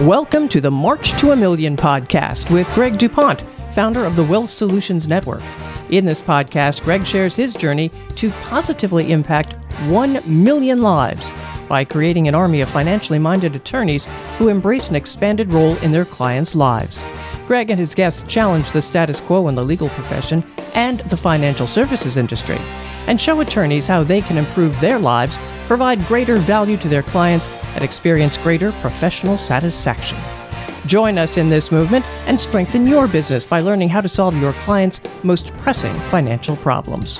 Welcome to the March to a Million podcast with Greg DuPont, founder of the Wealth Solutions Network. In this podcast, Greg shares his journey to positively impact 1 million lives by creating an army of financially minded attorneys who embrace an expanded role in their clients' lives. Greg and his guests challenge the status quo in the legal profession and the financial services industry and show attorneys how they can improve their lives, provide greater value to their clients, and experience greater professional satisfaction. Join us in this movement and strengthen your business by learning how to solve your clients' most pressing financial problems.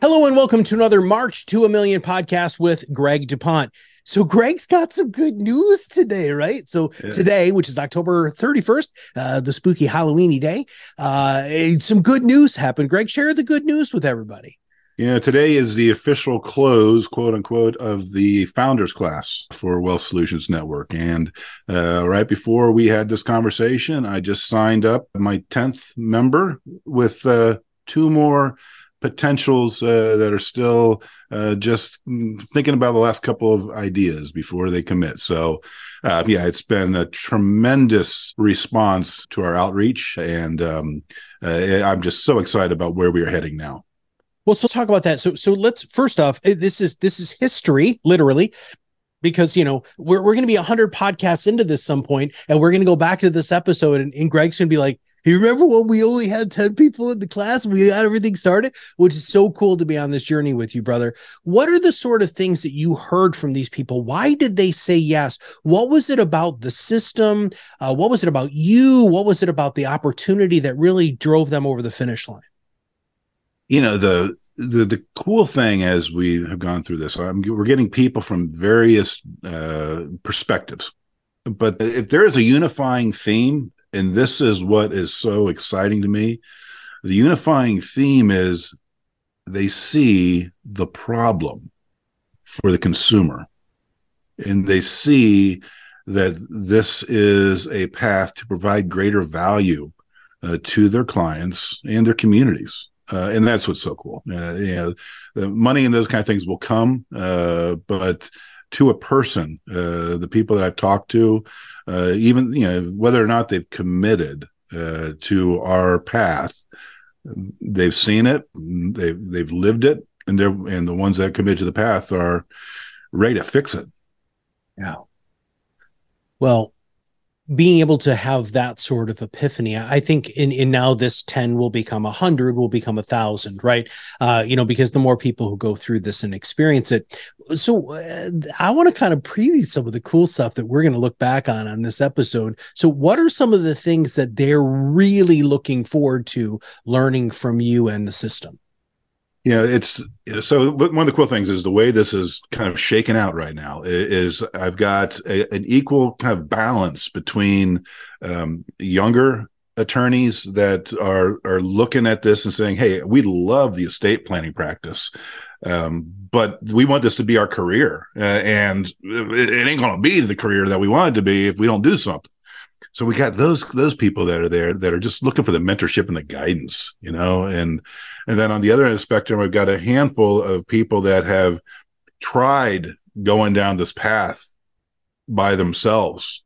Hello and welcome to another March to a Million podcast with Greg DuPont. So Greg's got some good news today, right? So yeah. today, which is October 31st, uh, the spooky Halloweeny day, uh, some good news happened. Greg, share the good news with everybody. Yeah, today is the official close, quote unquote, of the founders class for Wealth Solutions Network. And uh, right before we had this conversation, I just signed up my 10th member with uh, two more potentials uh, that are still uh, just thinking about the last couple of ideas before they commit. So, uh, yeah, it's been a tremendous response to our outreach. And um, uh, I'm just so excited about where we are heading now. Well, so talk about that. So, so let's first off, this is this is history, literally, because you know we're we're going to be hundred podcasts into this some point, and we're going to go back to this episode, and, and Greg's going to be like, "You remember when we only had ten people in the class? We got everything started," which is so cool to be on this journey with you, brother. What are the sort of things that you heard from these people? Why did they say yes? What was it about the system? Uh, what was it about you? What was it about the opportunity that really drove them over the finish line? you know the the the cool thing as we have gone through this I'm, we're getting people from various uh, perspectives but if there is a unifying theme and this is what is so exciting to me. The unifying theme is they see the problem for the consumer. And they see that this is a path to provide greater value uh, to their clients and their communities. Uh, and that's what's so cool. Uh, you know, the money and those kind of things will come, uh, but to a person, uh, the people that I've talked to, uh, even you know whether or not they've committed uh, to our path, they've seen it, they've they've lived it, and they're and the ones that commit to the path are ready to fix it. Yeah. Well, being able to have that sort of epiphany. I think in in now this 10 will become a 100 will become a thousand right? Uh you know because the more people who go through this and experience it. So uh, i want to kind of preview some of the cool stuff that we're going to look back on on this episode. So what are some of the things that they're really looking forward to learning from you and the system yeah, it's so one of the cool things is the way this is kind of shaken out right now is I've got a, an equal kind of balance between um, younger attorneys that are are looking at this and saying, "Hey, we love the estate planning practice, um, but we want this to be our career, uh, and it, it ain't going to be the career that we want it to be if we don't do something." So we got those those people that are there that are just looking for the mentorship and the guidance you know and and then on the other end of the spectrum i've got a handful of people that have tried going down this path by themselves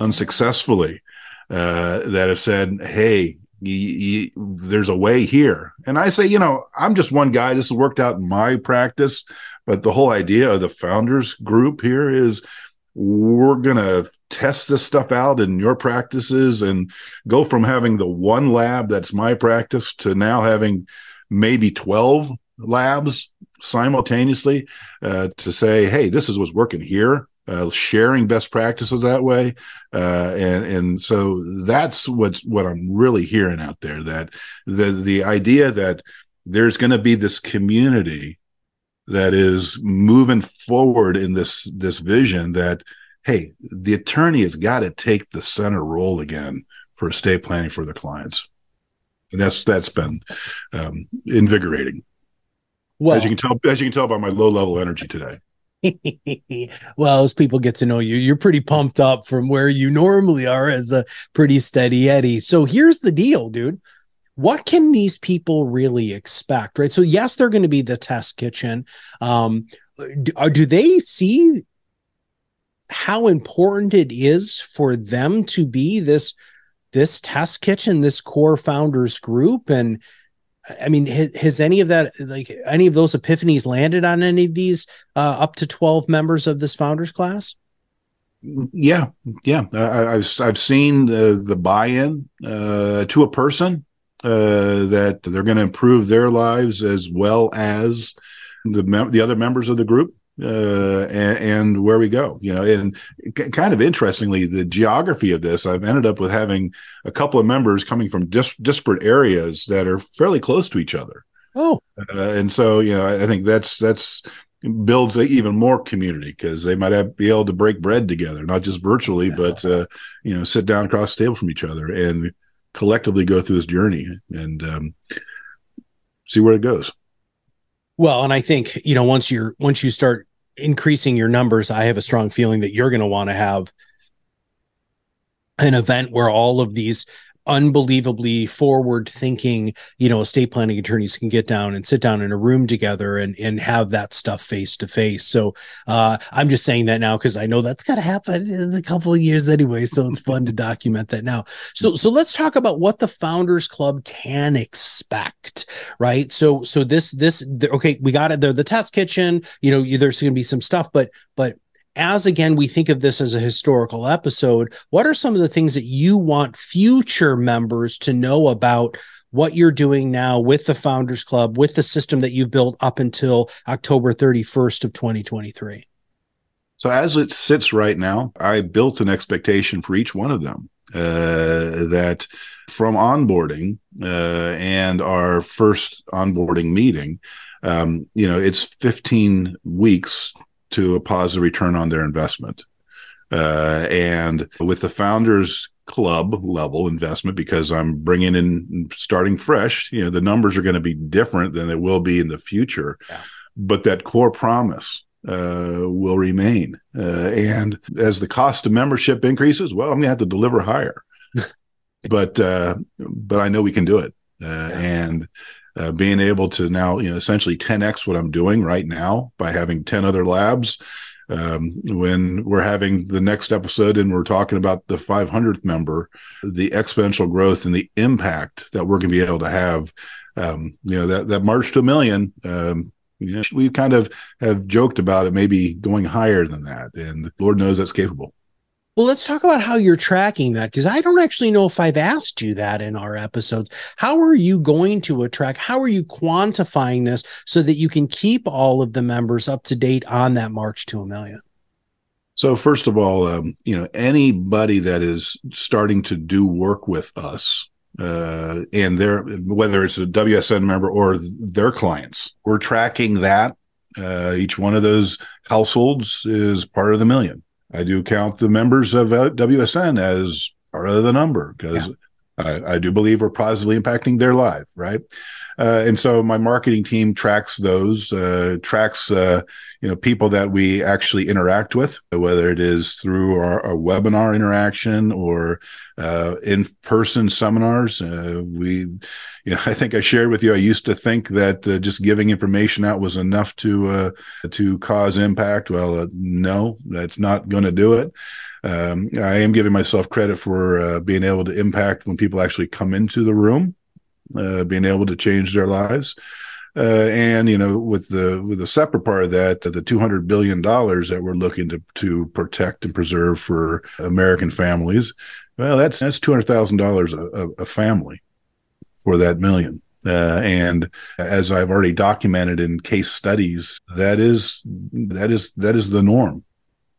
unsuccessfully uh, that have said hey there's a way here. And i say you know i'm just one guy. This has worked out in my practice. But the whole idea of the founders group here is we're going to test this stuff out in your practices and go from having the one lab that's my practice to now having maybe 12 labs simultaneously uh, to say, hey, this is what's working here. Uh, sharing best practices that way, uh, and and so that's what's what I'm really hearing out there. That the the idea that there's going to be this community that is moving forward in this this vision that hey, the attorney has got to take the center role again for estate planning for the clients. And that's that's been um, invigorating. Well, as you can tell, as you can tell by my low level energy today. well, as people get to know you, you're pretty pumped up from where you normally are as a pretty steady Eddie. So here's the deal, dude. What can these people really expect? Right. So, yes, they're going to be the test kitchen. Um, do, do they see how important it is for them to be this this test kitchen, this core founders group, and I mean, has, has, any of that, like any of those epiphanies, landed on any of these uh, up to twelve members of this founders class? Yeah, yeah. I, have I've seen the the buy in uh, to a person uh, that they're going to improve their lives as well as the mem- the other members of the group uh, and, and, where we go. You know, and c- kind of interestingly, the geography of this, I've ended up with having a couple of members coming from dis- disparate areas that are fairly close to each other. Oh, uh, and so you know, I, I think that's that's builds even more community because they might have be able to break bread together, not just virtually, yeah. but uh, you know, sit down across the table from each other and collectively go through this journey and um, see where it goes. Well, and I think, you know, once you're once you start increasing your numbers, I have a strong feeling that you're going to want to have an event where all of these unbelievably forward thinking you know estate planning attorneys can get down and sit down in a room together and and have that stuff face to face. So uh i'm just saying that now because i know that's got to happen in a couple of years anyway so it's fun to document that now. So so let's talk about what the founders club can expect right? So so this this okay we got it there the test kitchen you know there's going to be some stuff but but as again we think of this as a historical episode what are some of the things that you want future members to know about what you're doing now with the founders club with the system that you've built up until october 31st of 2023 so as it sits right now i built an expectation for each one of them uh, that from onboarding uh, and our first onboarding meeting um, you know it's 15 weeks to a positive return on their investment. Uh, and with the founders club level investment, because I'm bringing in starting fresh, you know, the numbers are going to be different than they will be in the future. Yeah. But that core promise uh, will remain. Uh, and as the cost of membership increases, well, I'm going to have to deliver higher. but uh, but I know we can do it. Uh, yeah. And uh, being able to now, you know, essentially 10x what I'm doing right now by having 10 other labs. Um, when we're having the next episode and we're talking about the 500th member, the exponential growth and the impact that we're going to be able to have, um, you know, that, that march to a million, um, you know, we kind of have joked about it maybe going higher than that. And Lord knows that's capable. Well, let's talk about how you're tracking that because I don't actually know if I've asked you that in our episodes. How are you going to attract? How are you quantifying this so that you can keep all of the members up to date on that march to a million? So, first of all, um, you know, anybody that is starting to do work with us, uh, and their whether it's a WSN member or their clients, we're tracking that. Uh, each one of those households is part of the million. I do count the members of uh, WSN as part of the number because yeah. I, do believe we're positively impacting their life, right? Uh, and so my marketing team tracks those, uh, tracks uh, you know people that we actually interact with, whether it is through our, our webinar interaction or uh, in person seminars. Uh, we, you know, I think I shared with you. I used to think that just giving information out was enough to to cause impact. Well, no, that's not going to do it. Um, I am giving myself credit for being able to impact when people actually come into the room uh, being able to change their lives. Uh, and you know, with the with the separate part of that, the two hundred billion dollars that we're looking to to protect and preserve for American families, well, that's that's two hundred thousand dollars a family for that million. Uh, and as I've already documented in case studies, that is that is that is the norm.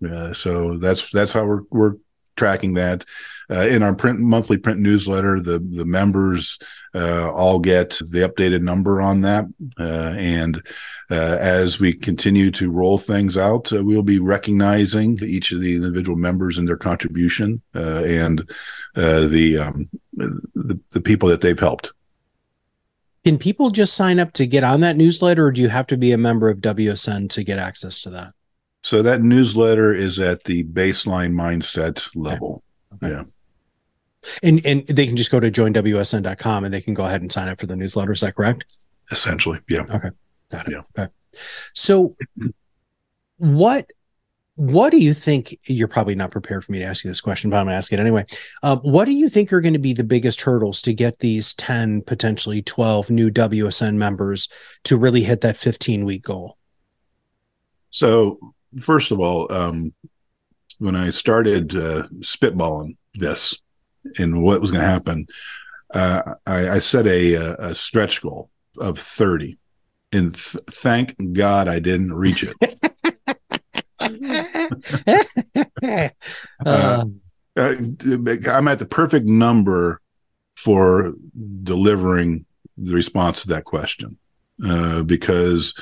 Uh, so that's that's how we're we're tracking that uh, in our print monthly print newsletter. The the members uh, all get the updated number on that. Uh, and uh, as we continue to roll things out, uh, we'll be recognizing each of the individual members and their contribution and the, um, the the people that they've helped. Can people just sign up to get on that newsletter, or do you have to be a member of WSN to get access to that? So that newsletter is at the baseline mindset level. Okay. Yeah. And and they can just go to joinwsn.com and they can go ahead and sign up for the newsletter. Is that correct? Essentially, yeah. Okay. Got it. Yeah. Okay. So what what do you think? You're probably not prepared for me to ask you this question, but I'm going to ask it anyway. Um, what do you think are going to be the biggest hurdles to get these 10, potentially 12 new WSN members to really hit that 15 week goal? So, first of all, um, when I started uh, spitballing this and what was going to happen, uh, I, I, set a, a, stretch goal of 30. And th- thank God I didn't reach it. uh, uh, I'm at the perfect number for delivering the response to that question uh, because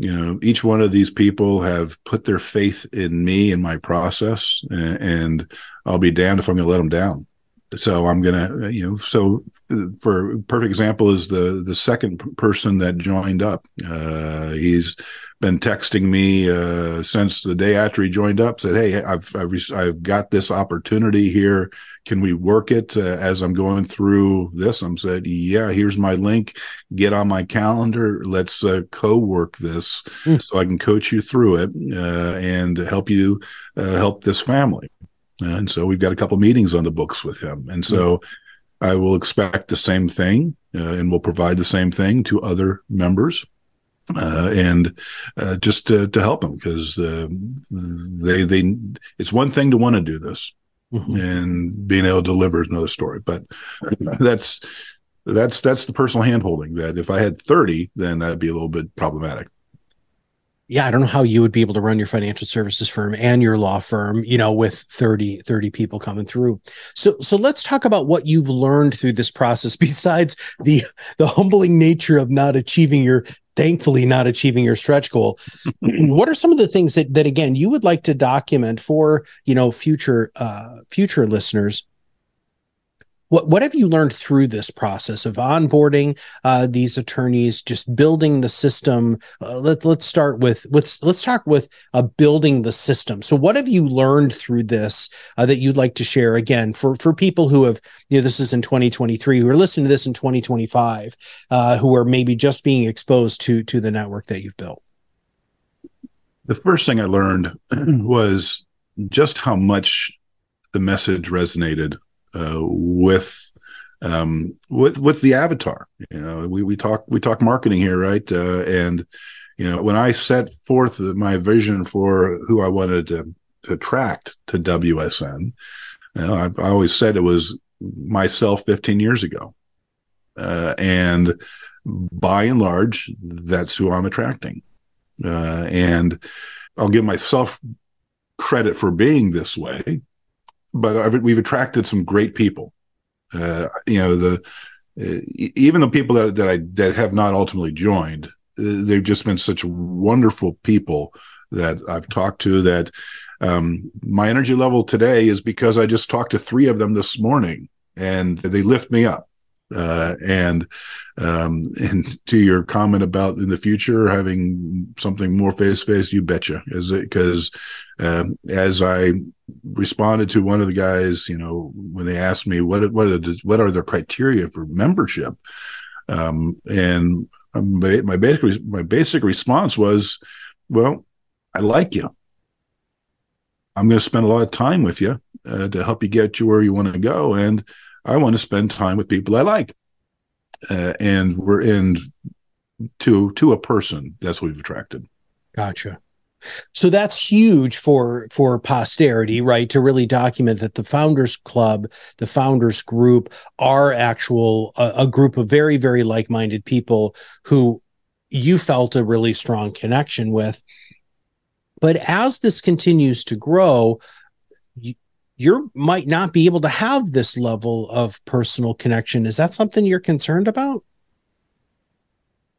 you know each one of these people have put their faith in me and my process and, i'll be damned if i'm going to let them down. So i'm going to you know so for perfect example is the the second person that joined up. Uh, he's been texting me uh, since the day after he joined up. Said, "Hey, I've I've, I've got this opportunity here. Can we work it uh, as I'm going through this?" I'm said, "Yeah, here's my link. Get on my calendar. Let's uh, co-work this mm. so I can coach you through it uh, and help you uh, help this family." And so we've got a couple meetings on the books with him, and so. Mm. I will expect the same thing uh, and will provide the same thing to other members uh, and uh, just to, to help them because uh, they they it's one thing to want to do this mm-hmm. and being able to deliver is another story but that's that's that's the personal handholding that if i had 30 then that'd be a little bit problematic yeah, I don't know how you would be able to run your financial services firm and your law firm, you know, with 30, 30 people coming through. So, so let's talk about what you've learned through this process besides the, the humbling nature of not achieving your, thankfully not achieving your stretch goal. what are some of the things that, that again, you would like to document for, you know, future, uh, future listeners what what have you learned through this process of onboarding uh, these attorneys, just building the system? Uh, let let's start with let's let's talk with uh, building the system. So, what have you learned through this uh, that you'd like to share again for for people who have you know this is in 2023 who are listening to this in 2025 uh, who are maybe just being exposed to to the network that you've built. The first thing I learned was just how much the message resonated uh, with um, with with the avatar. You know, we we talk we talk marketing here, right? Uh, and you know, when I set forth my vision for who I wanted to, to attract to WSN, you know, I always said it was myself 15 years ago, uh, and by and large, that's who I'm attracting. Uh, and I'll give myself credit for being this way but I've, we've attracted some great people. Uh, you know, the uh, even the people that that I that have not ultimately joined, uh, they've just been such wonderful people that I've talked to. That um, my energy level today is because I just talked to three of them this morning, and they lift me up. Uh, and um, and to your comment about in the future having something more face to face, you betcha, is it because um, as I responded to one of the guys, you know, when they asked me what what are the what are the criteria for membership, um, and my, my basic my basic response was, well, I like you. I'm going to spend a lot of time with you uh, to help you get you where you want to go, and I want to spend time with people I like, uh, and we're in to to a person. That's what we've attracted. Gotcha. So that's huge for for posterity, right? To really document that the Founders Club, the Founders Group, are actual a, a group of very very like minded people who you felt a really strong connection with. But as this continues to grow, you, might not be able to have this level of personal connection. Is that something you're concerned about?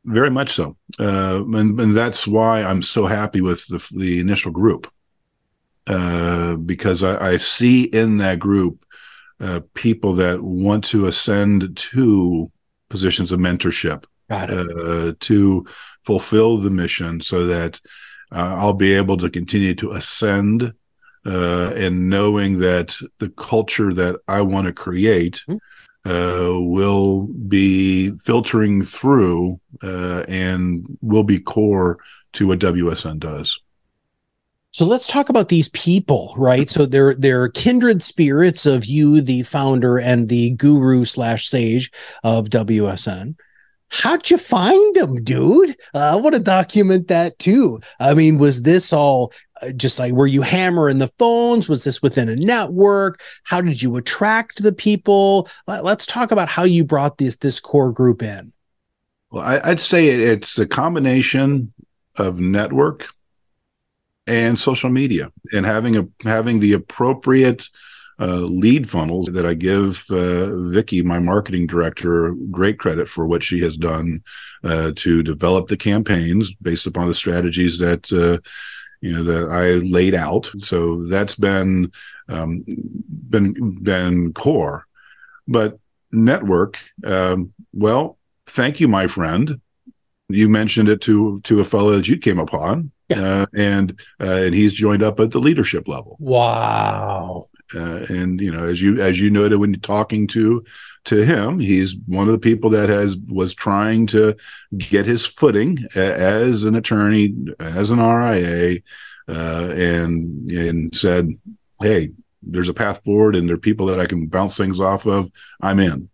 Very much so, uh, and, and that's why I'm so happy with the, the initial group, uh, because I, I, see in that group uh, people that want to ascend to positions of mentorship, uh, to fulfill the mission, so that uh, I'll be able to continue to ascend, uh, and knowing that the culture that I want to create. Mm-hmm uh, will be filtering through uh, and will be core to what WSN does. So let's talk about these people, right? So they're they're kindred spirits of you, the founder and the guru slash sage of WSN. How'd you find them, dude? Uh, I want to document that too. I mean, was this all uh, just like were you hammering the phones? Was this within a network? How did you attract the people? Let's talk about how you brought this this core group in. Well, I, would say it's a combination of network and social media and having a having the appropriate uh, lead funnels that I give uh, Vicky, my marketing director, great credit for what she has done uh, to develop the campaigns based upon the strategies that uh, you know that I laid out. So that's been um, been been core, but network. Um, well, thank you, my friend. You mentioned it to to a fellow that you came upon yeah. Uh, and uh, and he's joined up at the leadership level. Wow. Uh, and you know, as you as you noted when you're talking to to him, he's one of the people that has was trying to get his footing as an attorney, as an RIA, uh, and and said, "Hey, there's a path forward, and there are people that I can bounce things off of. I'm in."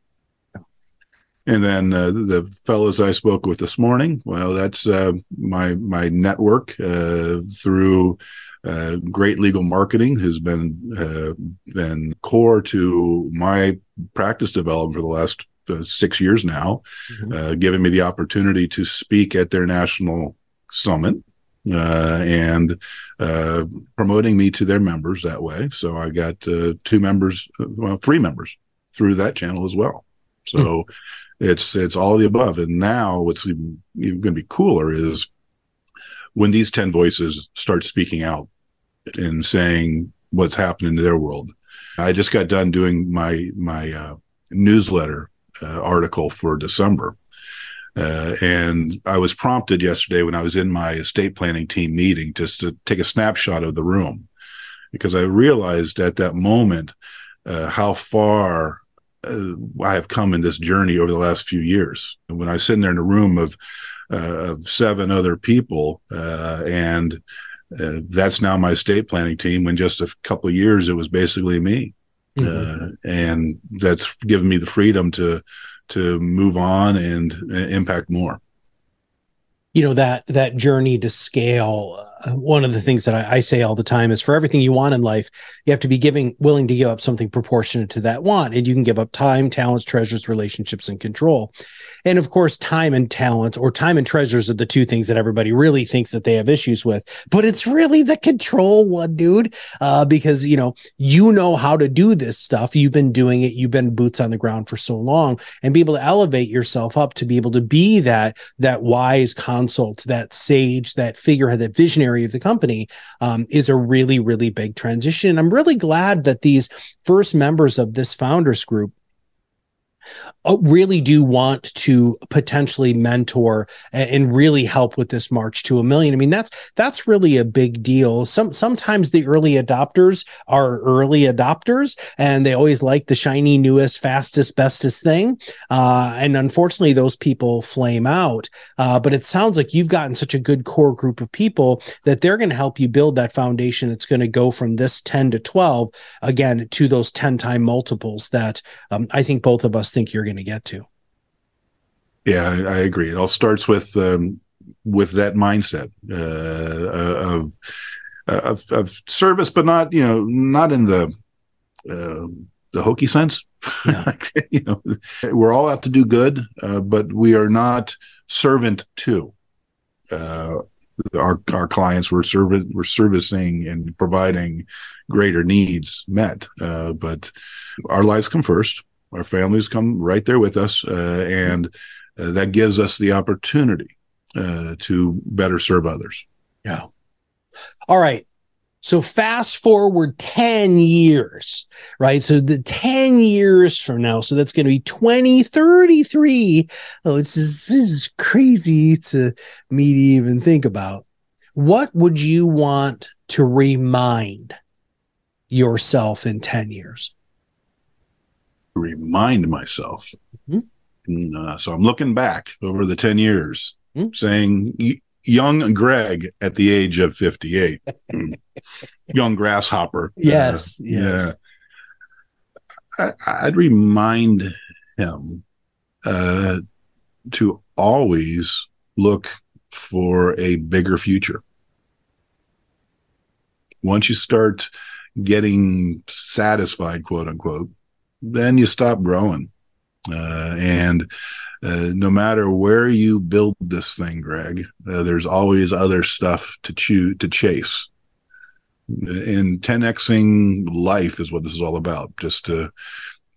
And then uh, the fellows I spoke with this morning, well, that's uh, my my network uh, through uh, Great Legal Marketing has been uh, been core to my practice development for the last uh, six years now, mm-hmm. giving me the opportunity to speak at their national summit uh and uh promoting me to their members that way. So I got two members, well, three members through that channel as well. So. Mm-hmm it's it's all the above. And now what's even, even going to be cooler is when these 10 voices start speaking out and saying what's happening to their world. I just got done doing my my uh, newsletter uh, article for December. Uh, and I was prompted yesterday when I was in my estate planning team meeting just to take a snapshot of the room because I realized at that moment uh, how far uh, I have come in this journey over the last few years. And When I was sitting there in a room of, uh, of seven other people, uh, and uh, that's now my estate planning team. When just a couple of years, it was basically me, mm-hmm. Uh, and that's given me the freedom to to move on and impact more you know that that journey to scale uh, one of the things that I, I, say all the time is for everything you want in life you have to be giving willing to give up something proportionate to that want and you can give up time talents treasures relationships and control and of course time and talent or time and treasures are the two things that everybody really thinks that they have issues with. But it's really the control one dude uh, because you know you know how to do this stuff. You've been doing it. You've been boots on the ground for so long. And be able to elevate yourself up to be able to be that that wise consult, that sage, that figurehead, that visionary of the company um, is a really, really big transition. And I'm really glad that these first members of this founders group really do want to potentially mentor and really help with this march to a million. I mean, that's that's really a big deal. Some sometimes the early adopters are early adopters, and they always like the shiny, newest, fastest, bestest thing. Uh, and unfortunately, those people flame out. Uh, but it sounds like you've gotten such a good core group of people that they're going to help you build that foundation that's going to go from this ten to twelve again to those ten time multiples that um, I think both of us think you're going to get to. Yeah, I, I agree. It all starts with um, with that mindset uh, of, of, of service, but not you know not in the uh, the hokey sense. Yeah. you know, we're all out to do good, uh, but we are not servant to uh, our our clients. We're service we're servicing and providing greater needs met, uh, but our lives come first our families come right there with us, uh, and uh, that gives us the opportunity uh, to better serve others. Yeah. All right. So fast forward 10 years, right? So the 10 years from now, so that's going to be 2033. Oh, it's this is crazy to me to even think about. What would you want to remind yourself in 10 years? Remind myself. Mm-hmm. Uh, so I'm looking back over the 10 years mm-hmm. saying, young Greg at the age of 58. young grasshopper. Yes. Uh, yes. Yeah. I, would remind him uh, to always look for a bigger future. Once you start getting satisfied, quote unquote, then you stop growing. Uh, and uh, no matter where you build this thing, Greg, uh, there's always other stuff to chew to chase. And 10xing life is what this is all about. Just to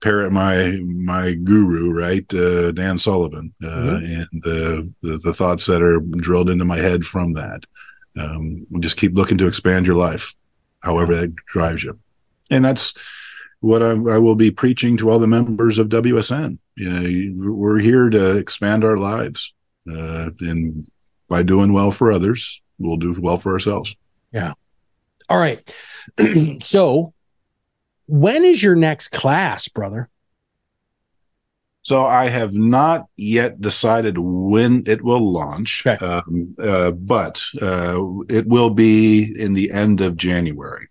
parrot my my guru, right, uh, Dan Sullivan, uh, mm-hmm. and the, the, the thoughts that are drilled into my head from that. Um, just keep looking to expand your life, however that drives you, and that's what I, I, will be preaching to all the members of WSN. You know, we're here to expand our lives, uh, and by doing well for others, we'll do well for ourselves. Yeah. All right. so, when is your next class, brother? So I have not yet decided when it will launch, okay. um, uh, but uh, it will be in the end of January.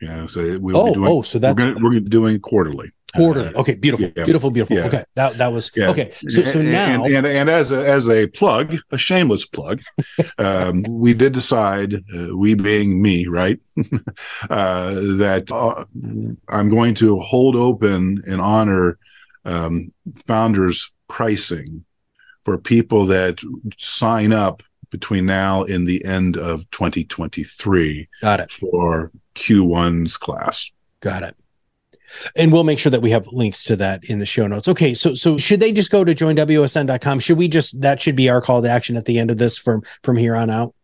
Yeah, so we'll oh, doing, oh, so that's we're, gonna, we're doing quarterly. Quarterly. Uh, okay, beautiful, yeah, beautiful, beautiful. Yeah. Okay, that that was yeah. okay. So so now and, and, and as a as a plug, a shameless plug, um, we did decide, uh, we being me, right, uh, that uh, I'm going to hold open and honor um, founders pricing for people that sign up between now and the end of 2023. Got it for Q1's class. Got it. And we'll make sure that we have links to that in the show notes. Okay, so so should they just go to joinwsn.com? Should we just that should be our call to action at the end of this from from here on out?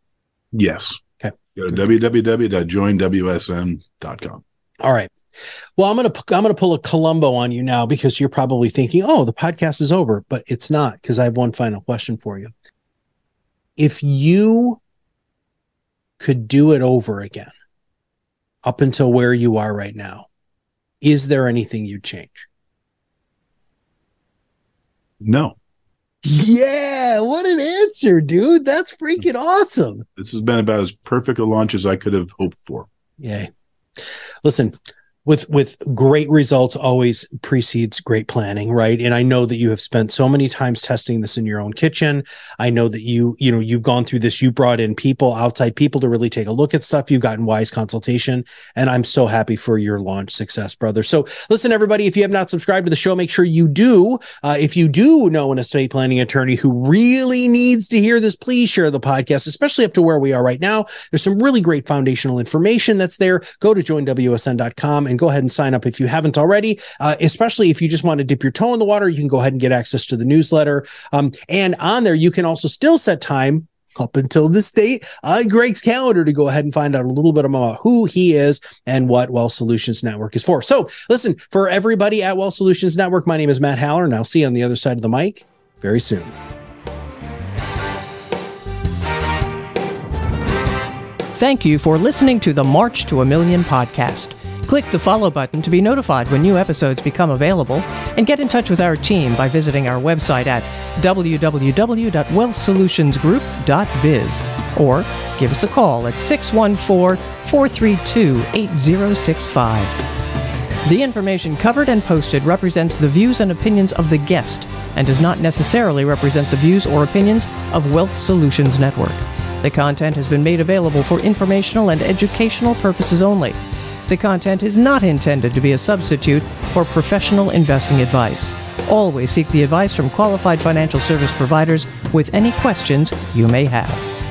Yes. Okay. Go to www.joinwsn.com. All right. Well, I'm gonna I'm gonna pull a Columbo on you now because you're probably thinking, oh, the podcast is over, but it's not because I have one final question for you. If you could do it over again, up until where you are right now, is there anything you'd change? No. Yeah, what an answer, dude. That's freaking awesome. This has been about as perfect a launch as I could have hoped for. Yay. Listen, with with great results always precedes great planning right? And i know that you have spent so many times testing this in your own kitchen. I know that you you know you've gone through this. You brought in people outside people to really take a look at stuff. You've gotten wise consultation and i'm so happy for your launch success brother. So listen everybody if you have not subscribed to the show make sure you do. Uh, if you do know an estate planning attorney who really needs to hear this please share the podcast especially up to where we are right now. There's some really great foundational information that's there. Go to joinwsn.com and go ahead and sign up if you haven't already. Uh, especially if you just want to dip your toe in the water, you can go ahead and get access to the newsletter. Um, and on there, you can also still set time up until this date on Greg's calendar to go ahead and find out a little bit about who he is and what Wealth Solutions Network is for. So, listen, for everybody at Wealth Solutions Network, my name is Matt Haller, and I'll see you on the other side of the mic very soon. Thank you for listening to the March to a Million podcast. Click the follow button to be notified when new episodes become available, and get in touch with our team by visiting our website at www.wealthsolutionsgroup.biz or give us a call at 614 432 8065. The information covered and posted represents the views and opinions of the guest and does not necessarily represent the views or opinions of Wealth Solutions Network. The content has been made available for informational and educational purposes only. The content is not intended to be a substitute for professional investing advice. Always seek the advice from qualified financial service providers with any questions you may have.